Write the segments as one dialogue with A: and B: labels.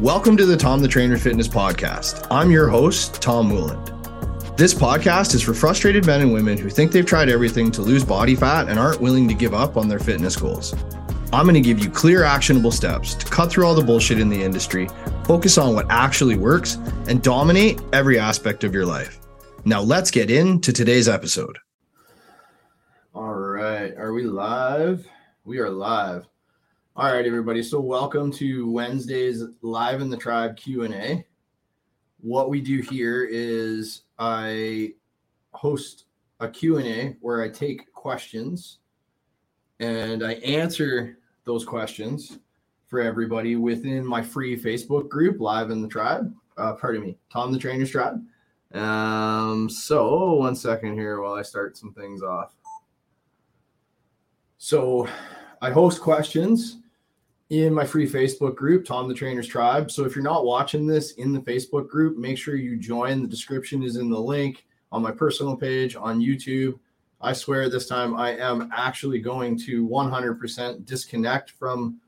A: Welcome to the Tom the Trainer Fitness Podcast. I'm your host, Tom Mouland. This podcast is for frustrated men and women who think they've tried everything to lose body fat and aren't willing to give up on their fitness goals. I'm going to give you clear, actionable steps to cut through all the bullshit in the industry, focus on what actually works, and dominate every aspect of your life. Now, let's get into today's episode. All right. Are we live? We are live. All right, everybody. So welcome to Wednesday's Live in the Tribe Q&A. What we do here is I host a Q&A where I take questions and I answer those questions for everybody within my free Facebook group, Live in the Tribe. Uh, pardon me, Tom the Trainer's Tribe. Um, so one second here while I start some things off. So I host questions in my free Facebook group, Tom the Trainer's Tribe. So if you're not watching this in the Facebook group, make sure you join. The description is in the link on my personal page on YouTube. I swear this time I am actually going to 100% disconnect from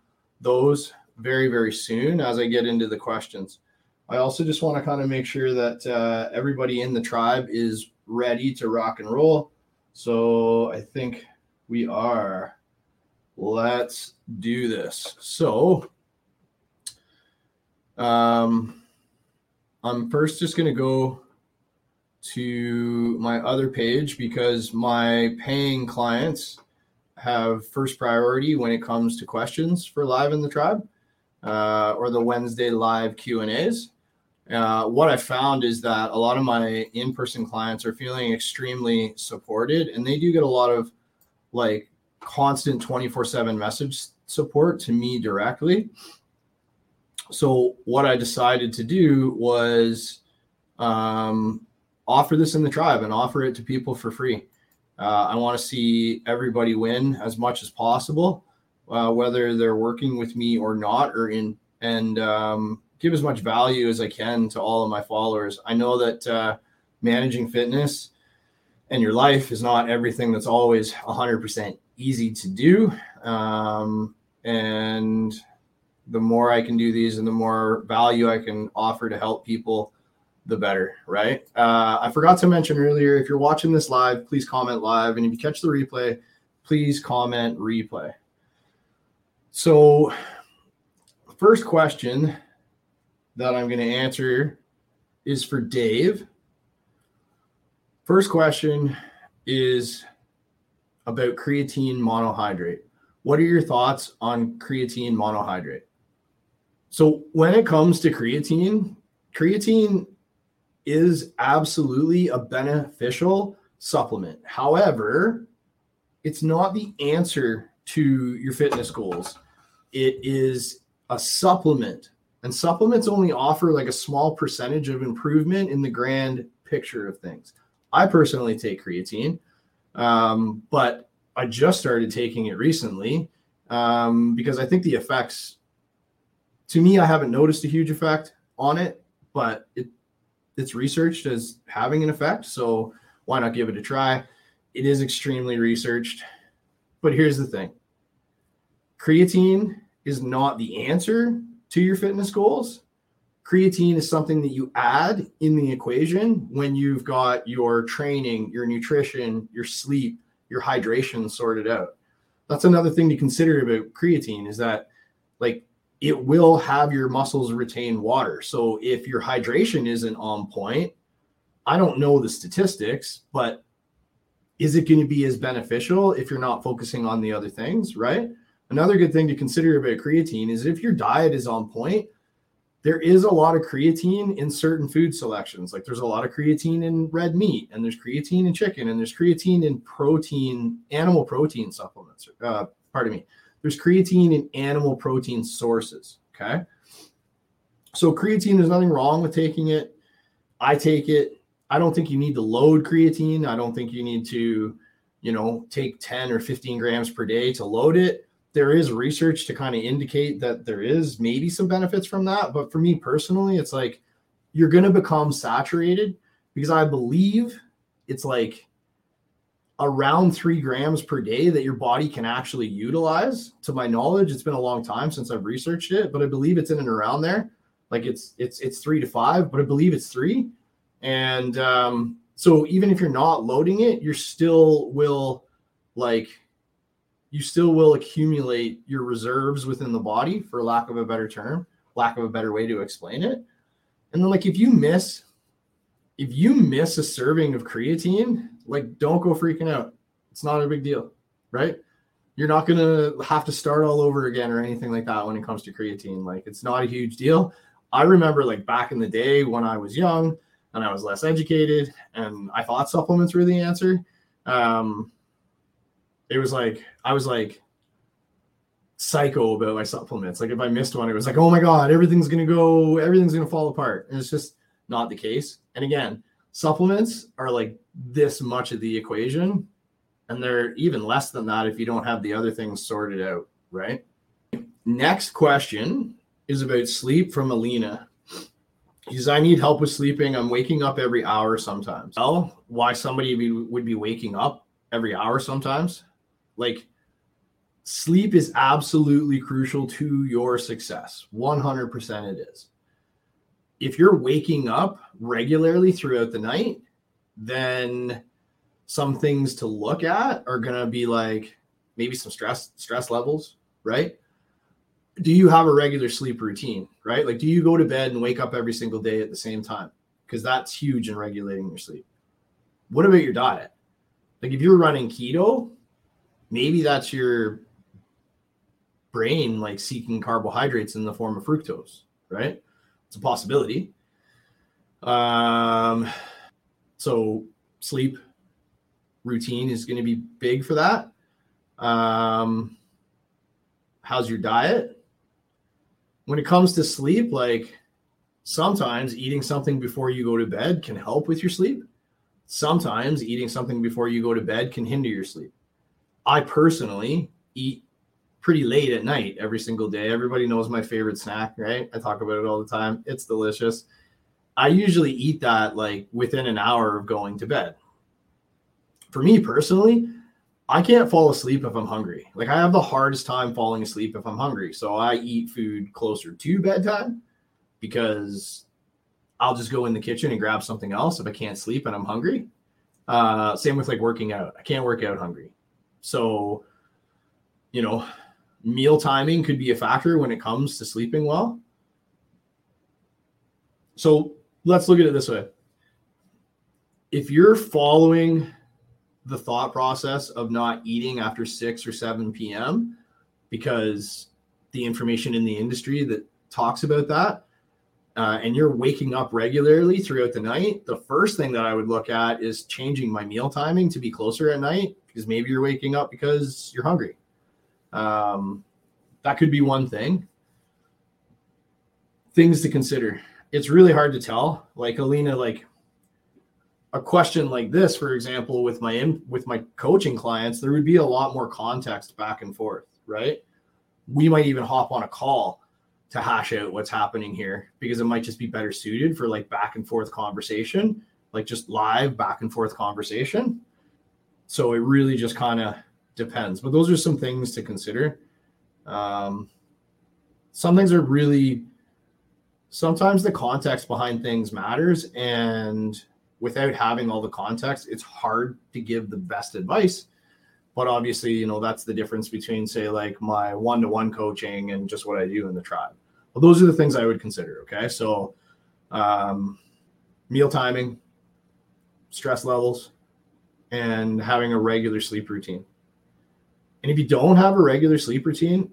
A: those very, very soon as I get into the questions. I also just want to kind of make sure that uh, everybody in the tribe is ready to rock and roll. So I think we are. Let's do this. So, um, I'm first just going to go to my other page because my paying clients have first priority when it comes to questions for live in the tribe uh, or the Wednesday live Q and A's. Uh, what I found is that a lot of my in-person clients are feeling extremely supported, and they do get a lot of like constant 24 7 message support to me directly. So, what I decided to do was um, offer this in the tribe and offer it to people for free. Uh, I want to see everybody win as much as possible, uh, whether they're working with me or not, or in and um, give as much value as I can to all of my followers. I know that uh, managing fitness and your life is not everything that's always 100% easy to do. Um, and the more I can do these and the more value I can offer to help people, the better, right? Uh, I forgot to mention earlier if you're watching this live, please comment live. And if you catch the replay, please comment replay. So, first question that I'm going to answer is for Dave. First question is about creatine monohydrate. What are your thoughts on creatine monohydrate? So, when it comes to creatine, creatine is absolutely a beneficial supplement. However, it's not the answer to your fitness goals. It is a supplement, and supplements only offer like a small percentage of improvement in the grand picture of things. I personally take creatine. Um, but I just started taking it recently um, because I think the effects, to me, I haven't noticed a huge effect on it, but it it's researched as having an effect. So why not give it a try? It is extremely researched, but here's the thing: creatine is not the answer to your fitness goals creatine is something that you add in the equation when you've got your training, your nutrition, your sleep, your hydration sorted out. That's another thing to consider about creatine is that like it will have your muscles retain water. So if your hydration isn't on point, I don't know the statistics, but is it going to be as beneficial if you're not focusing on the other things, right? Another good thing to consider about creatine is if your diet is on point, there is a lot of creatine in certain food selections. Like there's a lot of creatine in red meat, and there's creatine in chicken, and there's creatine in protein, animal protein supplements. Uh, pardon me. There's creatine in animal protein sources. Okay. So creatine, there's nothing wrong with taking it. I take it. I don't think you need to load creatine. I don't think you need to, you know, take 10 or 15 grams per day to load it there is research to kind of indicate that there is maybe some benefits from that. But for me personally, it's like you're going to become saturated because I believe it's like around three grams per day that your body can actually utilize. To my knowledge, it's been a long time since I've researched it, but I believe it's in and around there. Like it's it's it's three to five, but I believe it's three. And um, so even if you're not loading it, you're still will like you still will accumulate your reserves within the body, for lack of a better term, lack of a better way to explain it. And then like if you miss if you miss a serving of creatine, like don't go freaking out. It's not a big deal, right? You're not to have to start all over again or anything like that when it comes to creatine. Like it's not a huge deal. I remember like back in the day when I was young and I was less educated and I thought supplements were the answer. Um, it was like I was like psycho about my supplements. Like if I missed one, it was like, oh my god, everything's gonna go, everything's gonna fall apart, and it's just not the case. And again, supplements are like this much of the equation, and they're even less than that if you don't have the other things sorted out, right? Next question is about sleep from Alina. Because I need help with sleeping. I'm waking up every hour sometimes. Well, why somebody would be waking up every hour sometimes? Like, sleep is absolutely crucial to your success. 100% it is if you're waking up regularly throughout the night, then some things to look at are going to be like maybe some stress stress levels, right? Do you have a regular sleep routine, right? Like do you go to bed and wake up every single day at the same time? Because that's huge in regulating your sleep. What about your diet? Like if you're running keto, maybe that's your brain like seeking carbohydrates in the form of fructose, right? It's a possibility. Um, so sleep routine is going to be big for that. Um, how's your diet? When it comes to sleep, like sometimes eating something before you go to bed can help with your sleep. Sometimes eating something before you go to bed can hinder your sleep. I personally eat pretty late at night every single day. Everybody knows my favorite snack, right? I talk about it all the time. It's delicious. I usually eat that like within an hour of going to bed. For me personally, I can't fall asleep if I'm hungry. Like I have the hardest time falling asleep if I'm hungry. So I eat food closer to bedtime because I'll just go in the kitchen and grab something else if I can't sleep and I'm hungry. Uh, same with like working out. I can't work out hungry. So, you know, meal timing could be a factor when it comes to sleeping well. So let's look at it this way. If you're following the thought process of not eating after 6 or 7 p.m. because the information in the industry that talks about that, uh, and you're waking up regularly throughout the night, the first thing that I would look at is changing my meal timing to be closer at night because maybe you're waking up because you're hungry. Um, that could be one thing. Things to consider. It's really hard to tell. Like Alina, like a question like this, for example, with my in, with my coaching clients, there would be a lot more context back and forth, right? We might even hop on a call to hash out what's happening here because it might just be better suited for like back and forth conversation, like just live back and forth conversation. So it really just kind of depends. But those are some things to consider. Um, some things are really, sometimes the context behind things matters. And without having all the context, it's hard to give the best advice. But obviously, you know, that's the difference between, say, like my one to one coaching and just what I do in the tribe. Well, those are the things I would consider. Okay. So, um, meal timing, stress levels, and having a regular sleep routine. And if you don't have a regular sleep routine,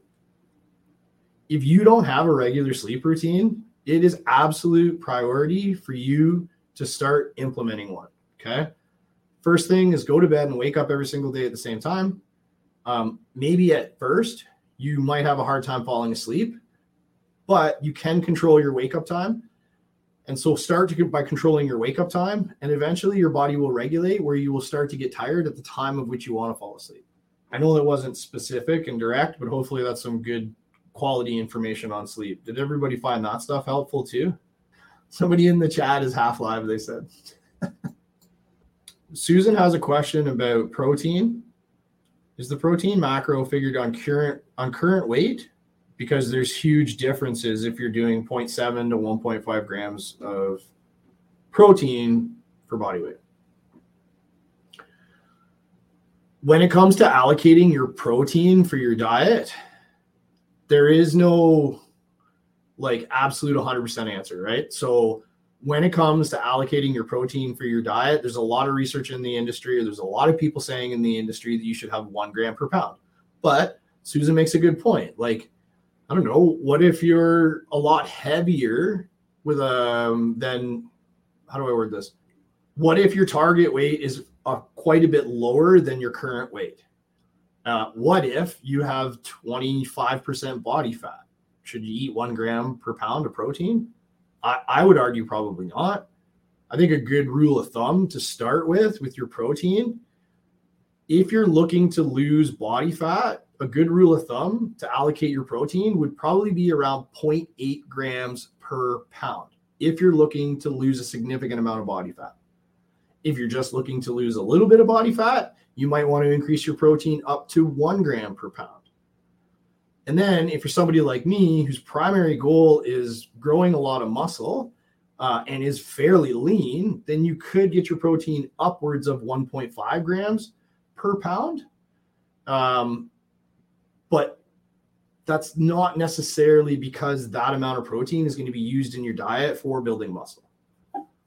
A: if you don't have a regular sleep routine, it is absolute priority for you to start implementing one. Okay. First thing is go to bed and wake up every single day at the same time. Um, maybe at first you might have a hard time falling asleep, but you can control your wake up time. And so start to, by controlling your wake up time, and eventually your body will regulate where you will start to get tired at the time of which you want to fall asleep. I know that wasn't specific and direct, but hopefully that's some good quality information on sleep. Did everybody find that stuff helpful too? Somebody in the chat is half live, they said. Susan has a question about protein. Is the protein macro figured on current on current weight because there's huge differences if you're doing 0.7 to 1.5 grams of protein for body weight. When it comes to allocating your protein for your diet, there is no like absolute 100% answer, right? So when it comes to allocating your protein for your diet, there's a lot of research in the industry, or there's a lot of people saying in the industry that you should have one gram per pound. But Susan makes a good point. Like, I don't know, what if you're a lot heavier with um than how do I word this? What if your target weight is uh, quite a bit lower than your current weight? Uh, what if you have 25% body fat? Should you eat one gram per pound of protein? I, I would argue probably not. I think a good rule of thumb to start with with your protein, if you're looking to lose body fat, a good rule of thumb to allocate your protein would probably be around 0.8 grams per pound if you're looking to lose a significant amount of body fat. If you're just looking to lose a little bit of body fat, you might want to increase your protein up to one gram per pound. And then if you're somebody like me whose primary goal is growing a lot of muscle uh, and is fairly lean, then you could get your protein upwards of 1.5 grams per pound. Um, but that's not necessarily because that amount of protein is going to be used in your diet for building muscle.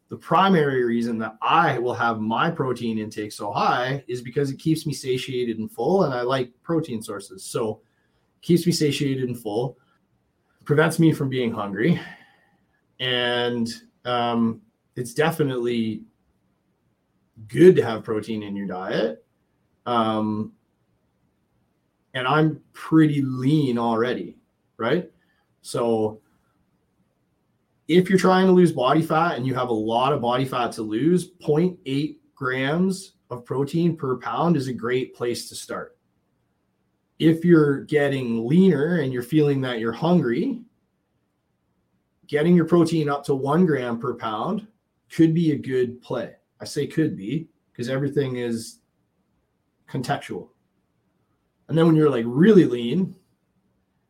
A: The primary reason that I will have my protein intake so high is because it keeps me satiated and full, and I like protein sources. So, keeps me satiated and full, prevents me from being hungry, and um, it's definitely good to have protein in your diet. Um, and I'm pretty lean already, right? So if you're trying to lose body fat and you have a lot of body fat to lose, 0.8 grams of protein per pound is a great place to start if you're getting leaner and you're feeling that you're hungry, getting your protein up to one gram per pound could be a good play. I say could be because everything is contextual. And then when you're like really lean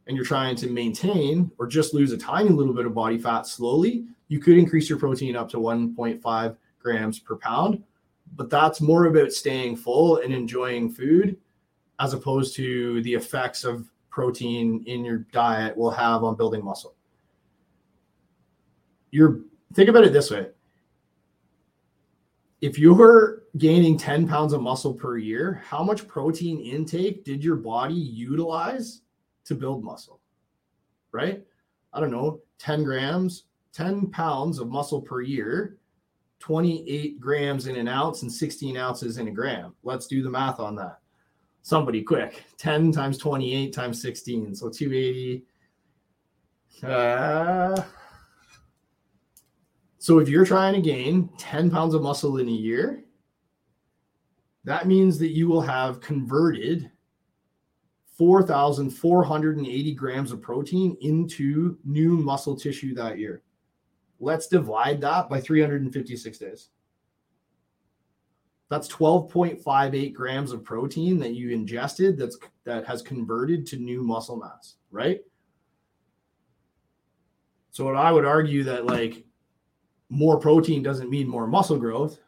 A: and you're trying to maintain or just lose a tiny little bit of body fat slowly, you could increase your protein up to 1.5 grams per pound. But that's more about staying full and enjoying food as opposed to the effects of protein in your diet will have on building muscle. You're think about it this way. If you're gaining 10 pounds of muscle per year, how much protein intake did your body utilize to build muscle? Right? I don't know, 10 grams, 10 pounds of muscle per year, 28 grams in an ounce and 16 ounces in a gram. Let's do the math on that somebody quick 10 times 28 times 16 so 280 uh, so if you're trying to gain 10 pounds of muscle in a year that means that you will have converted 4,480 grams of protein into new muscle tissue that year. Let's divide that by 356 days. That's 12.58 grams of protein that you ingested that's that has converted to new muscle mass, right? So what I would argue that like more protein doesn't mean more muscle growth,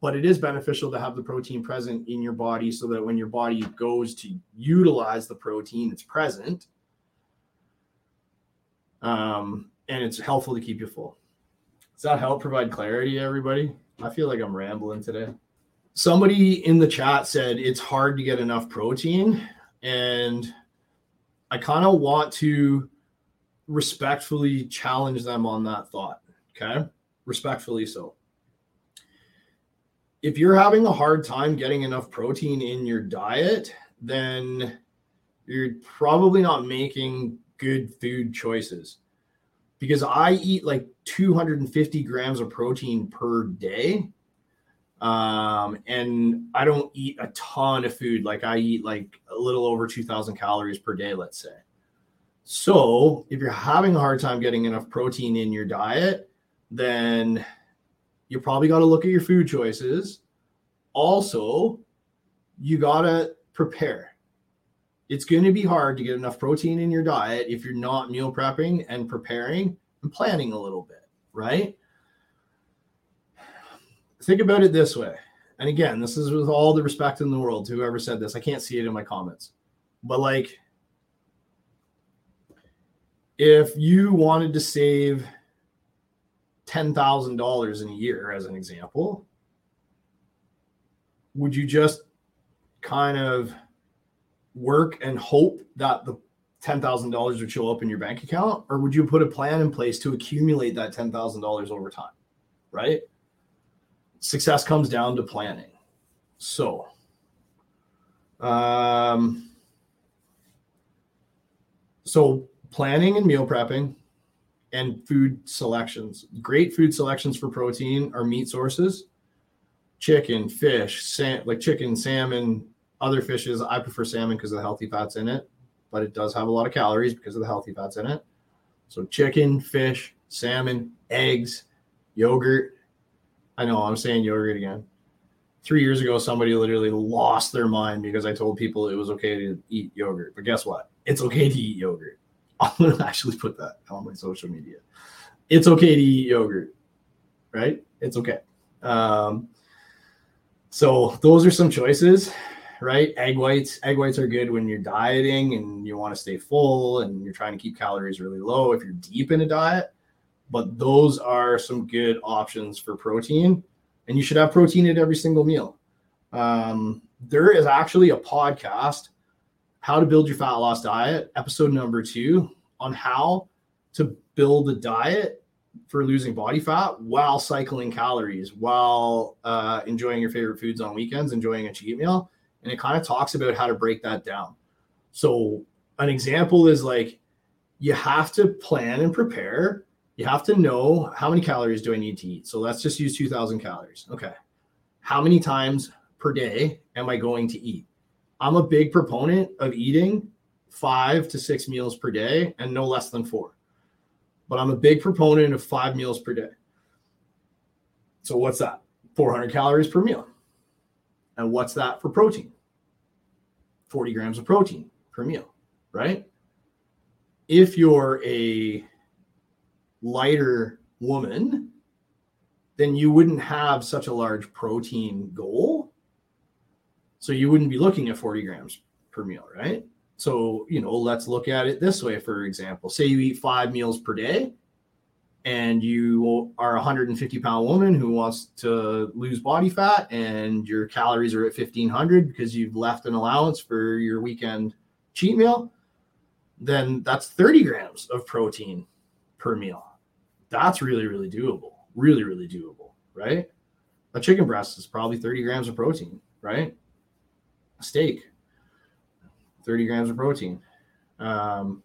A: but it is beneficial to have the protein present in your body so that when your body goes to utilize the protein, it's present. Um, and it's helpful to keep you full. Does that help provide clarity, everybody? I feel like I'm rambling today somebody in the chat said it's hard to get enough protein and i kind of want to respectfully challenge them on that thought okay respectfully so if you're having a hard time getting enough protein in your diet then you're probably not making good food choices because i eat like 250 grams of protein per day um, and I don't eat a ton of food. Like I eat like a little over 2000 calories per day, let's say. So if you're having a hard time getting enough protein in your diet, then you probably got to look at your food choices. Also, you got to prepare. it's going to be hard to get enough protein in your diet if you're not meal prepping and preparing and planning a little bit, right? Think about it this way. And again, this is with all the respect in the world to whoever said this. I can't see it in my comments. But like if you wanted to save $10,000 in a year as an example, would you just kind of work and hope that the $10,000 would show up in your bank account? Or would you put a plan in place to accumulate that $10,000 over time? Right? Success comes down to planning. So, um, so planning and meal prepping and food selections. Great food selections for protein are meat sources chicken, fish, sam- like chicken, salmon, other fishes. I prefer salmon because of the healthy fats in it, but it does have a lot of calories because of the healthy fats in it. So, chicken, fish, salmon, eggs, yogurt. I know I'm saying yogurt again. Three years ago, somebody literally lost their mind because I told people it was okay to eat yogurt. But guess what? It's okay to eat yogurt. I'm to actually put that on my social media. It's okay to eat yogurt, right? It's okay. Um, so those are some choices, right? Egg whites. Egg whites are good when you're dieting and you want to stay full and you're trying to keep calories really low if you're deep in a diet. But those are some good options for protein. And you should have protein at every single meal. Um, there is actually a podcast, How to Build Your Fat Loss Diet, episode number two, on how to build a diet for losing body fat while cycling calories, while uh, enjoying your favorite foods on weekends, enjoying a cheat meal. And it kind of talks about how to break that down. So, an example is like you have to plan and prepare. You have to know how many calories do I need to eat. So, let's just use 2000 calories. Okay. How many times per day am I going to eat? I'm a big proponent of eating five to six meals per day and no less than four but I'm a big proponent of five meals per day. So what's that? 400 calories per meal. And what's that for protein? 40 grams of protein per meal, right? If you're a lighter woman, then you wouldn't have such a large protein goal. So you wouldn't be looking at 40 grams per meal, right? So, you know, let's look at it this way, for example. Say you eat five meals per day and you are a 150 pound woman who wants to lose body fat and your calories are at 1500 because you've left an allowance for your weekend cheat meal, then that's 30 grams of protein per meal. That's really, really doable. Really, really doable, right? A chicken breast is probably 30 grams of protein, right? Steak, 30 grams of protein. Um,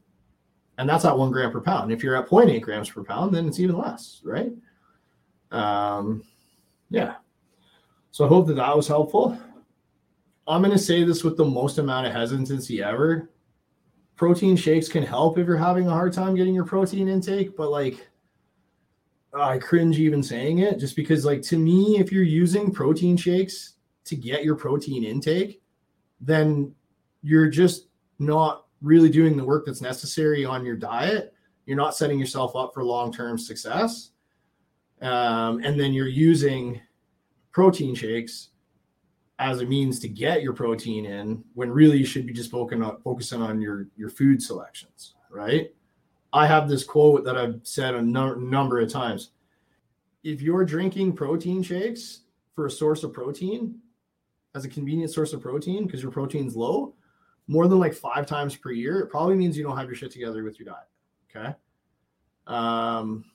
A: and that's at one gram per pound. If you're at 0.8 grams per pound, then it's even less, right? Um, yeah. So I hope that that was helpful. I'm going to say this with the most amount of hesitancy ever. Protein shakes can help if you're having a hard time getting your protein intake, but like, I cringe even saying it just because, like, to me, if you're using protein shakes to get your protein intake, then you're just not really doing the work that's necessary on your diet. You're not setting yourself up for long term success. Um, and then you're using protein shakes as a means to get your protein in when really you should be just focusing on, focusing on your, your food selections, right? I have this quote that I've said a no- number of times. If you're drinking protein shakes for a source of protein, as a convenient source of protein because your protein's low, more than like five times per year, it probably means you don't have your shit together with your diet. Okay. Um,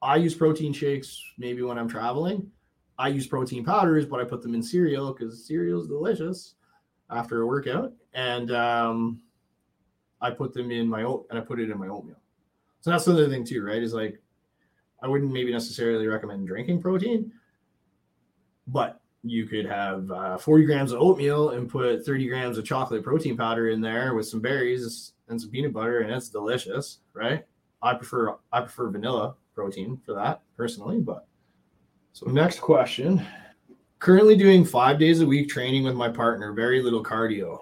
A: I use protein shakes maybe when I'm traveling. I use protein powders, but I put them in cereal because cereal is delicious after a workout. And um, I put them in my oat and I put it in my oatmeal. So that's another thing too, right? Is like I wouldn't maybe necessarily recommend drinking protein, but you could have uh, 40 grams of oatmeal and put 30 grams of chocolate protein powder in there with some berries and some peanut butter and it's delicious right i prefer i prefer vanilla protein for that personally but so next question currently doing five days a week training with my partner very little cardio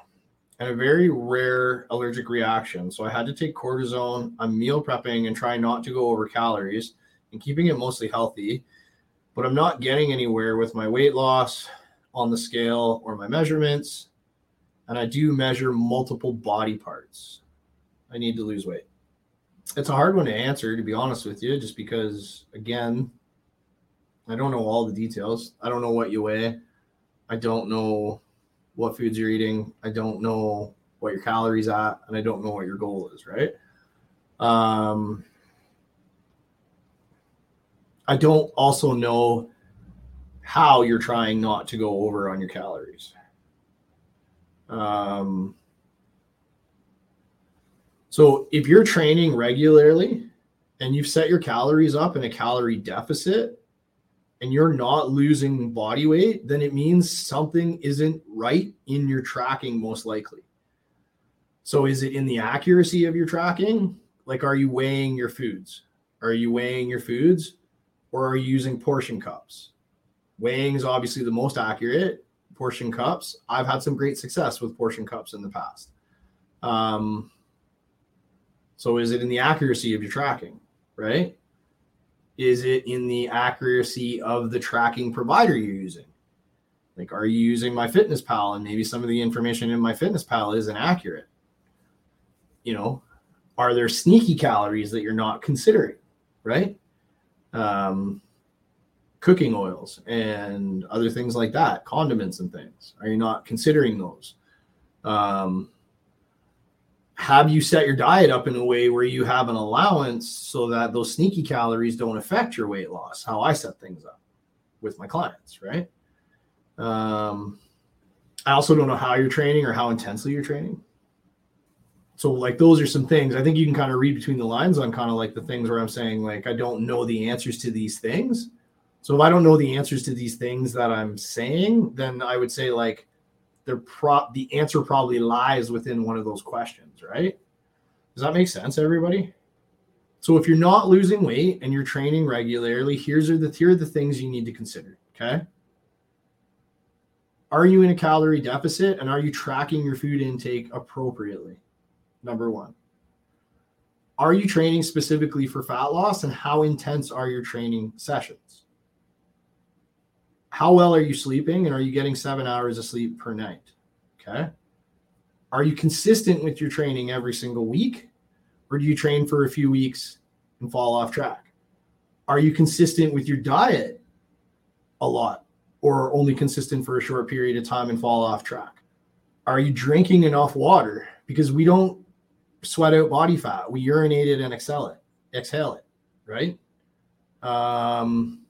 A: and a very rare allergic reaction. So I had to take cortisone. I'm meal prepping and trying not to go over calories and keeping it mostly healthy. But I'm not getting anywhere with my weight loss on the scale or my measurements. And I do measure multiple body parts. I need to lose weight. It's a hard one to answer, to be honest with you, just because, again, I don't know all the details. I don't know what you weigh. I don't know what foods you're eating. I don't know what your calories are at, and I don't know what your goal is, right? Um, I don't also know how you're trying not to go over on your calories. Um, so if you're training regularly and you've set your calories up in a calorie deficit, and you're not losing body weight, then it means something isn't right in your tracking, most likely. So, is it in the accuracy of your tracking? Like, are you weighing your foods? Are you weighing your foods or are you using portion cups? Weighing is obviously the most accurate. Portion cups, I've had some great success with portion cups in the past. Um, so, is it in the accuracy of your tracking, right? Is it in the accuracy of the tracking provider you're using? Like, are you using MyFitnessPal and maybe some of the information in MyFitnessPal isn't accurate? You know, are there sneaky calories that you're not considering, right? Um, cooking oils and other things like that, condiments and things. Are you not considering those? Um, have you set your diet up in a way where you have an allowance so that those sneaky calories don't affect your weight loss how i set things up with my clients right um, i also don't know how you're training or how intensely you're training so like those are some things i think you can kind of read between the lines on kind of like the things where i'm saying like i don't know the answers to these things so if i don't know the answers to these things that i'm saying then i would say like pro the answer probably lies within one of those questions, right? Does that make sense, everybody? So if you're not losing weight and you're training regularly, here's are the here are the things you need to consider. Okay. Are you in a calorie deficit and are you tracking your food intake appropriately? Number one. Are you training specifically for fat loss and how intense are your training sessions? how well are you sleeping and are you getting seven hours of sleep per night? Okay. Are you consistent with your training every single week? Or do you train for a few weeks and fall off track? Are you consistent with your diet a lot or only consistent for a short period of time and fall off track? Are you drinking enough water? Because we don't sweat out body fat, we urinate it and exhale it, exhale it, right? Um,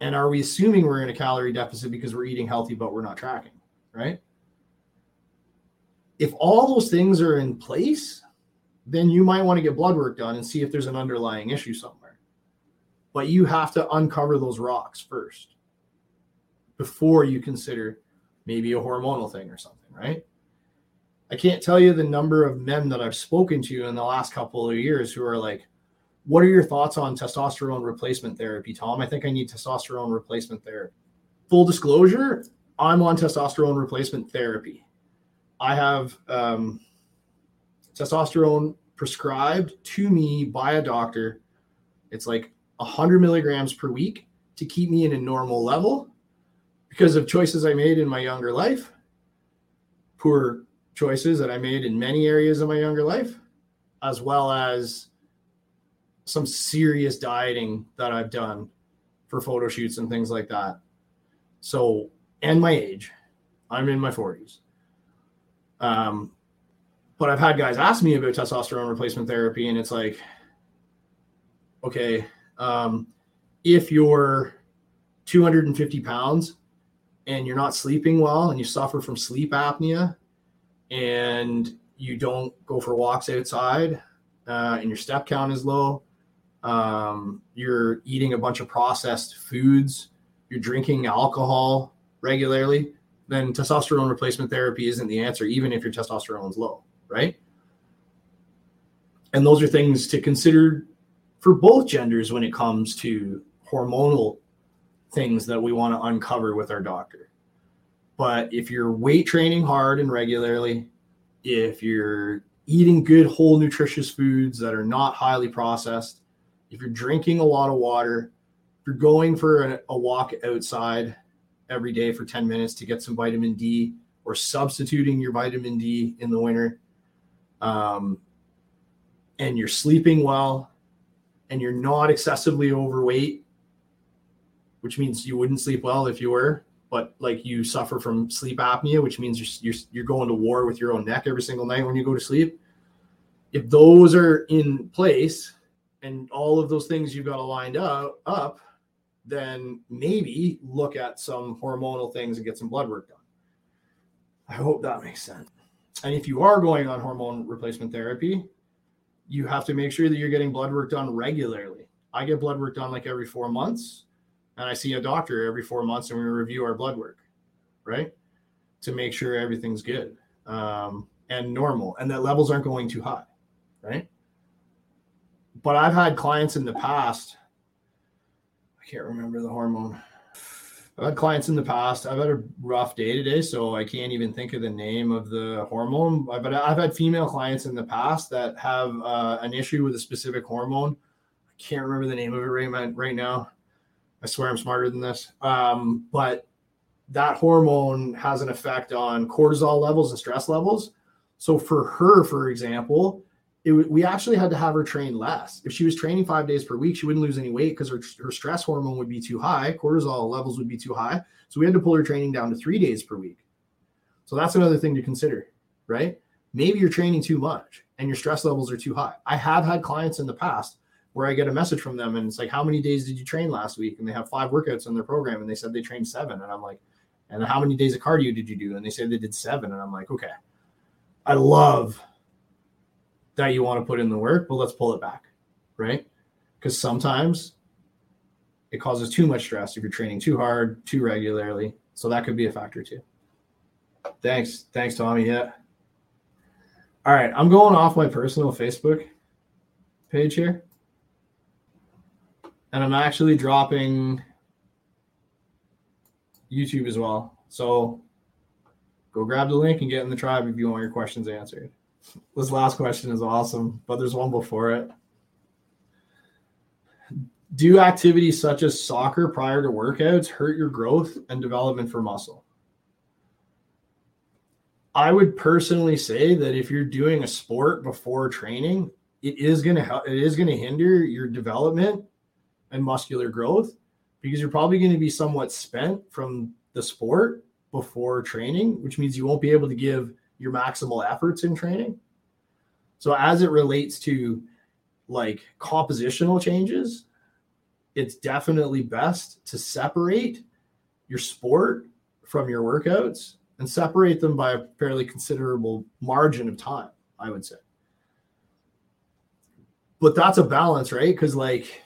A: and are we assuming we're in a calorie deficit because we're eating healthy, but we're not tracking, right? If all those things are in place, then you might want to get blood work done and see if there's an underlying issue somewhere. But you have to uncover those rocks first before you consider maybe a hormonal thing or something, right? I can't tell you the number of men that I've spoken to in the last couple of years who are like, what are your thoughts on testosterone replacement therapy, Tom? I think I need testosterone replacement therapy. Full disclosure, I'm on testosterone replacement therapy. I have um, testosterone prescribed to me by a doctor. It's like 100 milligrams per week to keep me in a normal level because of choices I made in my younger life, poor choices that I made in many areas of my younger life, as well as some serious dieting that I've done for photo shoots and things like that. So, and my age, I'm in my 40s. Um, but I've had guys ask me about testosterone replacement therapy, and it's like, okay, um, if you're 250 pounds and you're not sleeping well and you suffer from sleep apnea and you don't go for walks outside uh, and your step count is low um, you're eating a bunch of processed foods, you're drinking alcohol regularly, then testosterone replacement therapy isn't the answer, even if your testosterone is low, right? And those are things to consider for both genders when it comes to hormonal things that we want to uncover with our doctor. But if you're weight training hard and regularly, if you're eating good, whole, nutritious foods that are not highly processed, if you're drinking a lot of water, if you're going for a, a walk outside every day for 10 minutes to get some vitamin D or substituting your vitamin D in the winter, um, and you're sleeping well and you're not excessively overweight, which means you wouldn't sleep well if you were, but like you suffer from sleep apnea, which means you're, you're, you're going to war with your own neck every single night when you go to sleep. If those are in place and all of those things you've got aligned up, up, then maybe look at some hormonal things and get some blood work done. I hope that makes sense. And if you are going on hormone replacement therapy, you have to make sure that you're getting blood work done regularly. I get blood work done like every four months, and I see a doctor every four months, and we review our blood work, right, to make sure everything's good um, and normal, and that levels aren't going too high, right? But I've had clients in the past. I can't remember the hormone. I've had clients in the past. I've had a rough day today, so I can't even think of the name of the hormone. But I've had female clients in the past that have uh, an issue with a specific hormone. I can't remember the name of it right, right now. I swear I'm smarter than this. Um, but that hormone has an effect on cortisol levels and stress levels. So for her, for example, it, we actually had to have her train less. If she was training five days per week, she wouldn't lose any weight because her, her stress hormone would be too high, cortisol levels would be too high. So we had to pull her training down to three days per week. So that's another thing to consider, right? Maybe you're training too much and your stress levels are too high. I have had clients in the past where I get a message from them and it's like, How many days did you train last week? And they have five workouts in their program and they said they trained seven. And I'm like, And how many days of cardio did you do? And they said they did seven. And I'm like, Okay. I love that you want to put in the work, but let's pull it back, right? Because sometimes it causes too much stress if you're training too hard, too regularly. So that could be a factor too. Thanks. Thanks, Tommy. Yeah. All right. I'm going off my personal Facebook page here. And I'm actually dropping YouTube as well. So go grab the link and get in the tribe if you want your questions answered. This last question is awesome, but there's one before it. Do activities such as soccer prior to workouts hurt your growth and development for muscle? I would personally say that if you're doing a sport before training, it is going to help it is going to hinder your development and muscular growth because you're probably going to be somewhat spent from the sport before training, which means you won't be able to give your maximal efforts in training. So as it relates to like compositional changes, it's definitely best to separate your sport from your workouts and separate them by a fairly considerable margin of time, I would say. But that's a balance, right? Because like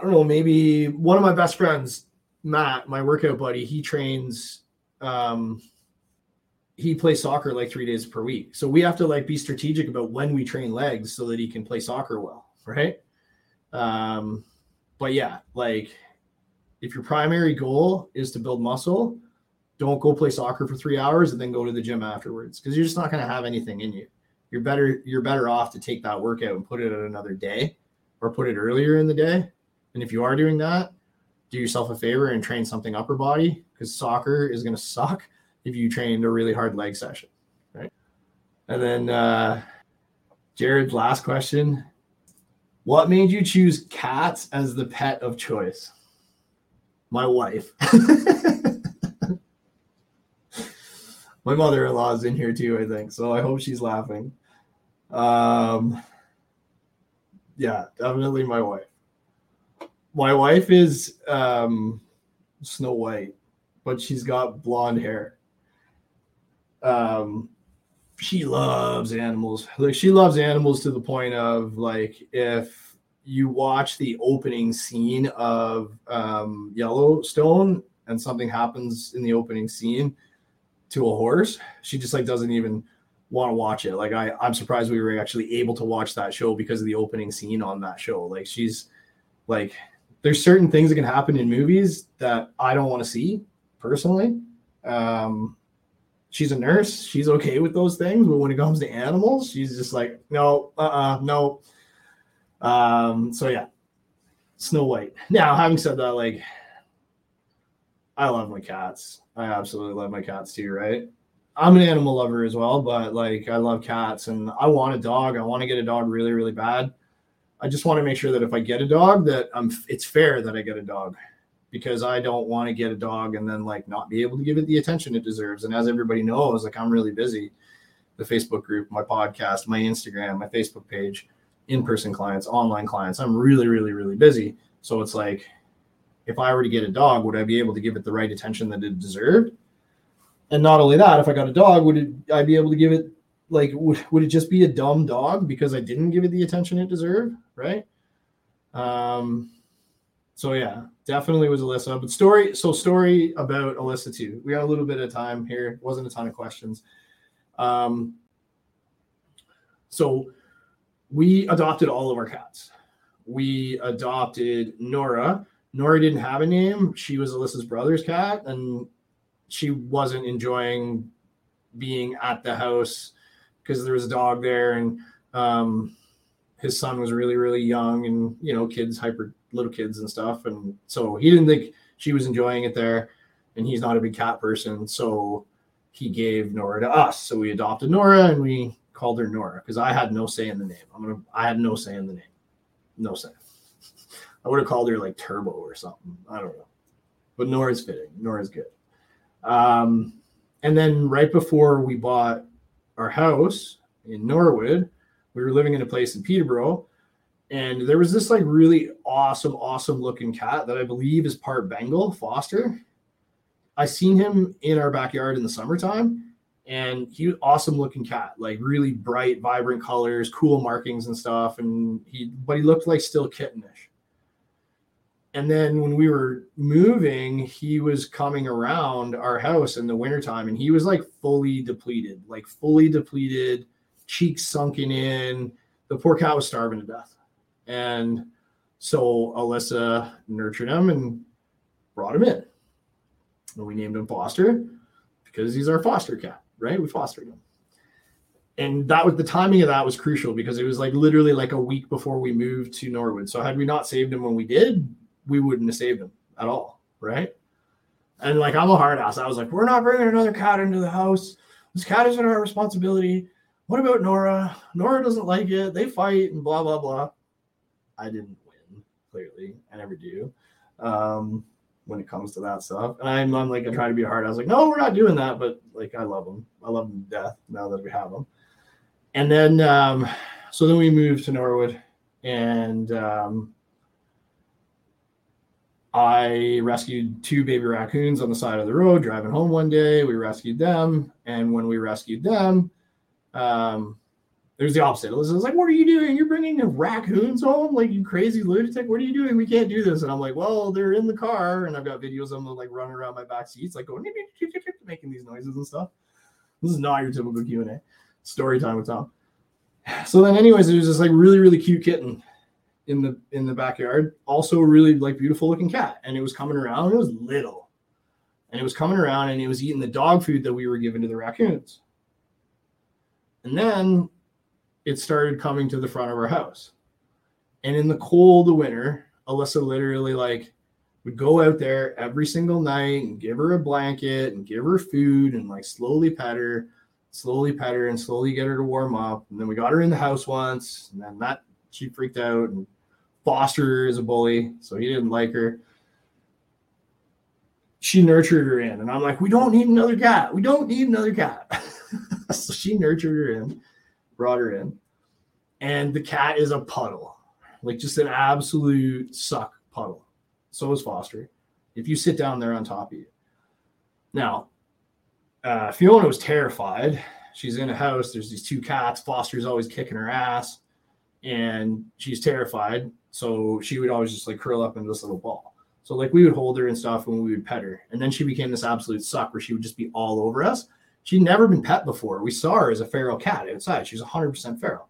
A: I don't know, maybe one of my best friends, Matt, my workout buddy, he trains um he plays soccer like three days per week. So we have to like be strategic about when we train legs so that he can play soccer well, right? Um, but yeah, like if your primary goal is to build muscle, don't go play soccer for three hours and then go to the gym afterwards because you're just not going to have anything in you. You're better you're better off to take that workout and put it at another day or put it earlier in the day. And if you are doing that, do yourself a favor and train something upper body because soccer is going to suck if you trained a really hard leg session, right? And then uh, Jared's last question: What made you choose cats as the pet of choice? My wife. My mother-in-law is in here too, I think. So I hope she's laughing. Um, yeah, definitely my wife. My wife is um, Snow White, but she's got blonde hair. Um she loves animals. Like she loves animals to the point of like if you watch the opening scene of um, yellowstone and something happens in the opening scene to a horse she just like doesn't even want to watch it. Like i i'm surprised we were actually able to watch that show because of the opening scene on that show. Like she's like there's certain things that can happen in movies that i don't want to see personally um she's a nurse. She's okay with those things, but when it comes to animals, she's just like, no, uh, uh no. Um, so yeah, Snow White. Now, having said that, like, I love my cats. I absolutely love my cats too, right? I'm an animal lover as well, but like, I love cats and I want a dog. I want to get a dog really, really bad. I just want to make sure that if I get a dog, that I'm, it's fair that I get a dog because I don't want to get a dog and then like not be able to give it the attention it deserves. And as everybody knows, like I'm really busy. The Facebook group, my podcast, my Instagram, my Facebook page, in-person clients, online clients. I'm really, really, really busy. So it's like, if I were to get a dog, would I be able to give it the right attention that it deserved? And not only that, if I got a dog, would it, I be able to give it like would, would it just be a dumb dog because I didn't give it the attention it deserved, right? Um, so yeah, definitely was Alyssa. But story, so story about Alyssa too. We got a little bit of time here. Wasn't a ton of questions. Um, so we adopted all of our cats. We adopted Nora. Nora didn't have a name. She was Alyssa's brother's cat, and she wasn't enjoying being at the house because there was a dog there, and um, his son was really, really young, and you know, kids, hyper little kids and stuff, and so he didn't think she was enjoying it there, and he's not a big cat person, so he gave Nora to us. So we adopted Nora, and we called her Nora because I had no say in the name. I'm gonna I had no say in the name. No say. I would have called her like Turbo or something. I don't know. But Nora's fitting. Nora's good. Um, and then right before we bought our house in Norwood, we were living in a place in Peterborough, and there was this like really awesome, awesome looking cat that I believe is part Bengal Foster. I seen him in our backyard in the summertime, and he was awesome looking cat, like really bright, vibrant colors, cool markings and stuff. And he, but he looked like still kittenish. And then when we were moving, he was coming around our house in the wintertime and he was like fully depleted, like fully depleted, cheeks sunken in. The poor cat was starving to death. And so Alyssa nurtured him and brought him in. And we named him Foster because he's our foster cat right? We fostered him. And that was the timing of that was crucial because it was like literally like a week before we moved to Norwood. So had we not saved him when we did, we wouldn't have saved him at all, right? And like I'm a hard ass. I was like, we're not bringing another cat into the house. This cat isn't our responsibility. What about Nora? Nora doesn't like it. They fight and blah blah blah. I didn't win. Clearly, I never do. Um, when it comes to that stuff. And I'm, I'm like, I try to be hard. I was like, no, we're not doing that. But like, I love them. I love them to death now that we have them. And then, um, so then we moved to Norwood and, um, I rescued two baby raccoons on the side of the road driving home one day. We rescued them. And when we rescued them, um, there's the opposite. Elizabeth's like, "What are you doing? You're bringing raccoons home, like you crazy lunatic. What are you doing? We can't do this." And I'm like, "Well, they're in the car, and I've got videos of them like running around my back seats, like going making these noises and stuff." This is not your typical Q and A. Story time with Tom. So then, anyways, there was this like really really cute kitten in the in the backyard. Also, a really like beautiful looking cat, and it was coming around. It was little, and it was coming around, and it was eating the dog food that we were giving to the raccoons. And then it started coming to the front of our house. And in the cold of winter, Alyssa literally like would go out there every single night and give her a blanket and give her food and like slowly pet her, slowly pet her and slowly get her to warm up. And then we got her in the house once, and then that she freaked out and Foster is a bully, so he didn't like her. She nurtured her in, and I'm like, we don't need another cat. We don't need another cat. so she nurtured her in brought her in, and the cat is a puddle, like just an absolute suck puddle. So is Foster. If you sit down there on top of you. Now, uh, Fiona was terrified. She's in a house. There's these two cats. Foster's always kicking her ass, and she's terrified. So she would always just like curl up in this little ball. So like we would hold her and stuff when we would pet her, and then she became this absolute suck where she would just be all over us. She'd never been pet before. We saw her as a feral cat outside. She's 100% feral.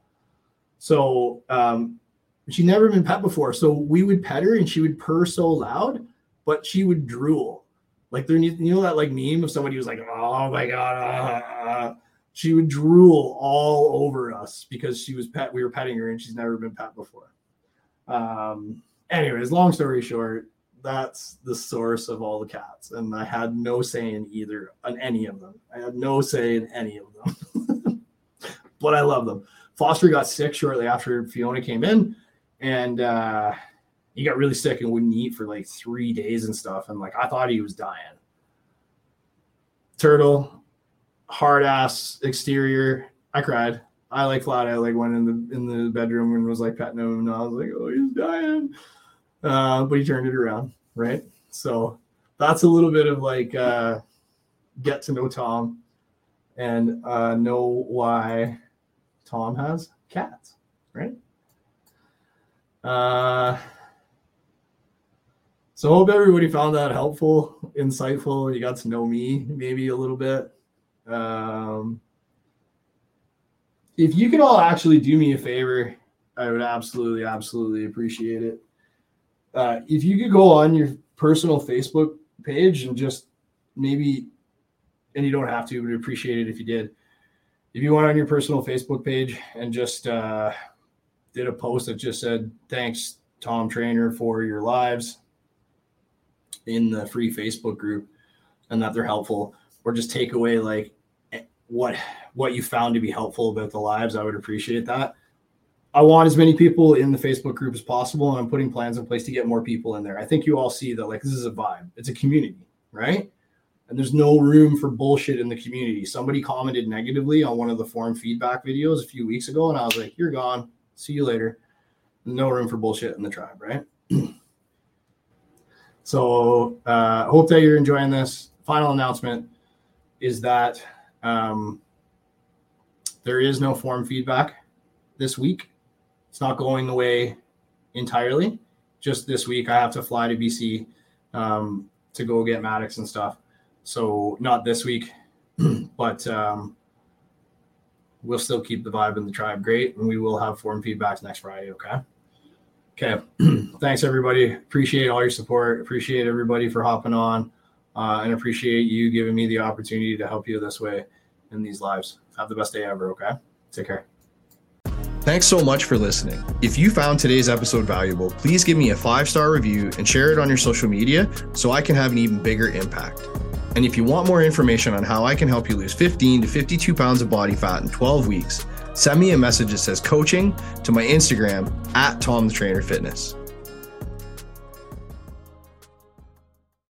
A: So um, she'd never been pet before. So we would pet her and she would purr so loud, but she would drool. Like there, you know that like meme of somebody who's like, oh my god, uh, uh, she would drool all over us because she was pet. We were petting her and she's never been pet before. Um. Anyways, long story short, that's the source of all the cats, and I had no say in either on any of them. I had no say in any of them, but I love them. Foster got sick shortly after Fiona came in, and uh, he got really sick and wouldn't eat for like three days and stuff. And like I thought he was dying. Turtle, hard ass exterior. I cried. I like flat out like went in the in the bedroom and was like petting him, and I was like, oh, he's dying. Uh, but he turned it around, right? So that's a little bit of like uh, get to know Tom and uh, know why Tom has cats, right? Uh, so hope everybody found that helpful, insightful. You got to know me maybe a little bit. Um, if you could all actually do me a favor, I would absolutely, absolutely appreciate it. Uh, if you could go on your personal Facebook page and just maybe, and you don't have to, but appreciate it if you did. If you went on your personal Facebook page and just uh, did a post that just said, thanks, Tom Trainer, for your lives in the free Facebook group and that they're helpful, or just take away like what what you found to be helpful about the lives, I would appreciate that. I want as many people in the Facebook group as possible, and I'm putting plans in place to get more people in there. I think you all see that like this is a vibe. It's a community, right? And there's no room for bullshit in the community. Somebody commented negatively on one of the form feedback videos a few weeks ago, and I was like, "You're gone. See you later." No room for bullshit in the tribe, right? so, uh, hope that you're enjoying this. Final announcement is that um, there is no form feedback this week it's not going away entirely. Just this week, I have to fly to BC um, to go get Maddox and stuff. So not this week, but um, we'll still keep the vibe in the tribe great, and we will have form feedbacks next Friday. Okay. Okay. Thanks everybody. Appreciate all your support. Appreciate everybody for hopping on, uh, and appreciate you giving me the opportunity to help you this way in these lives. Have the best day ever. Okay. Take care. Thanks so much for listening. If you found today's episode valuable, please give me a five star review and share it on your social media so I can have an even bigger impact. And if you want more information on how I can help you lose 15 to 52 pounds of body fat in 12 weeks, send me a message that says coaching to my Instagram at Tom the Trainer Fitness.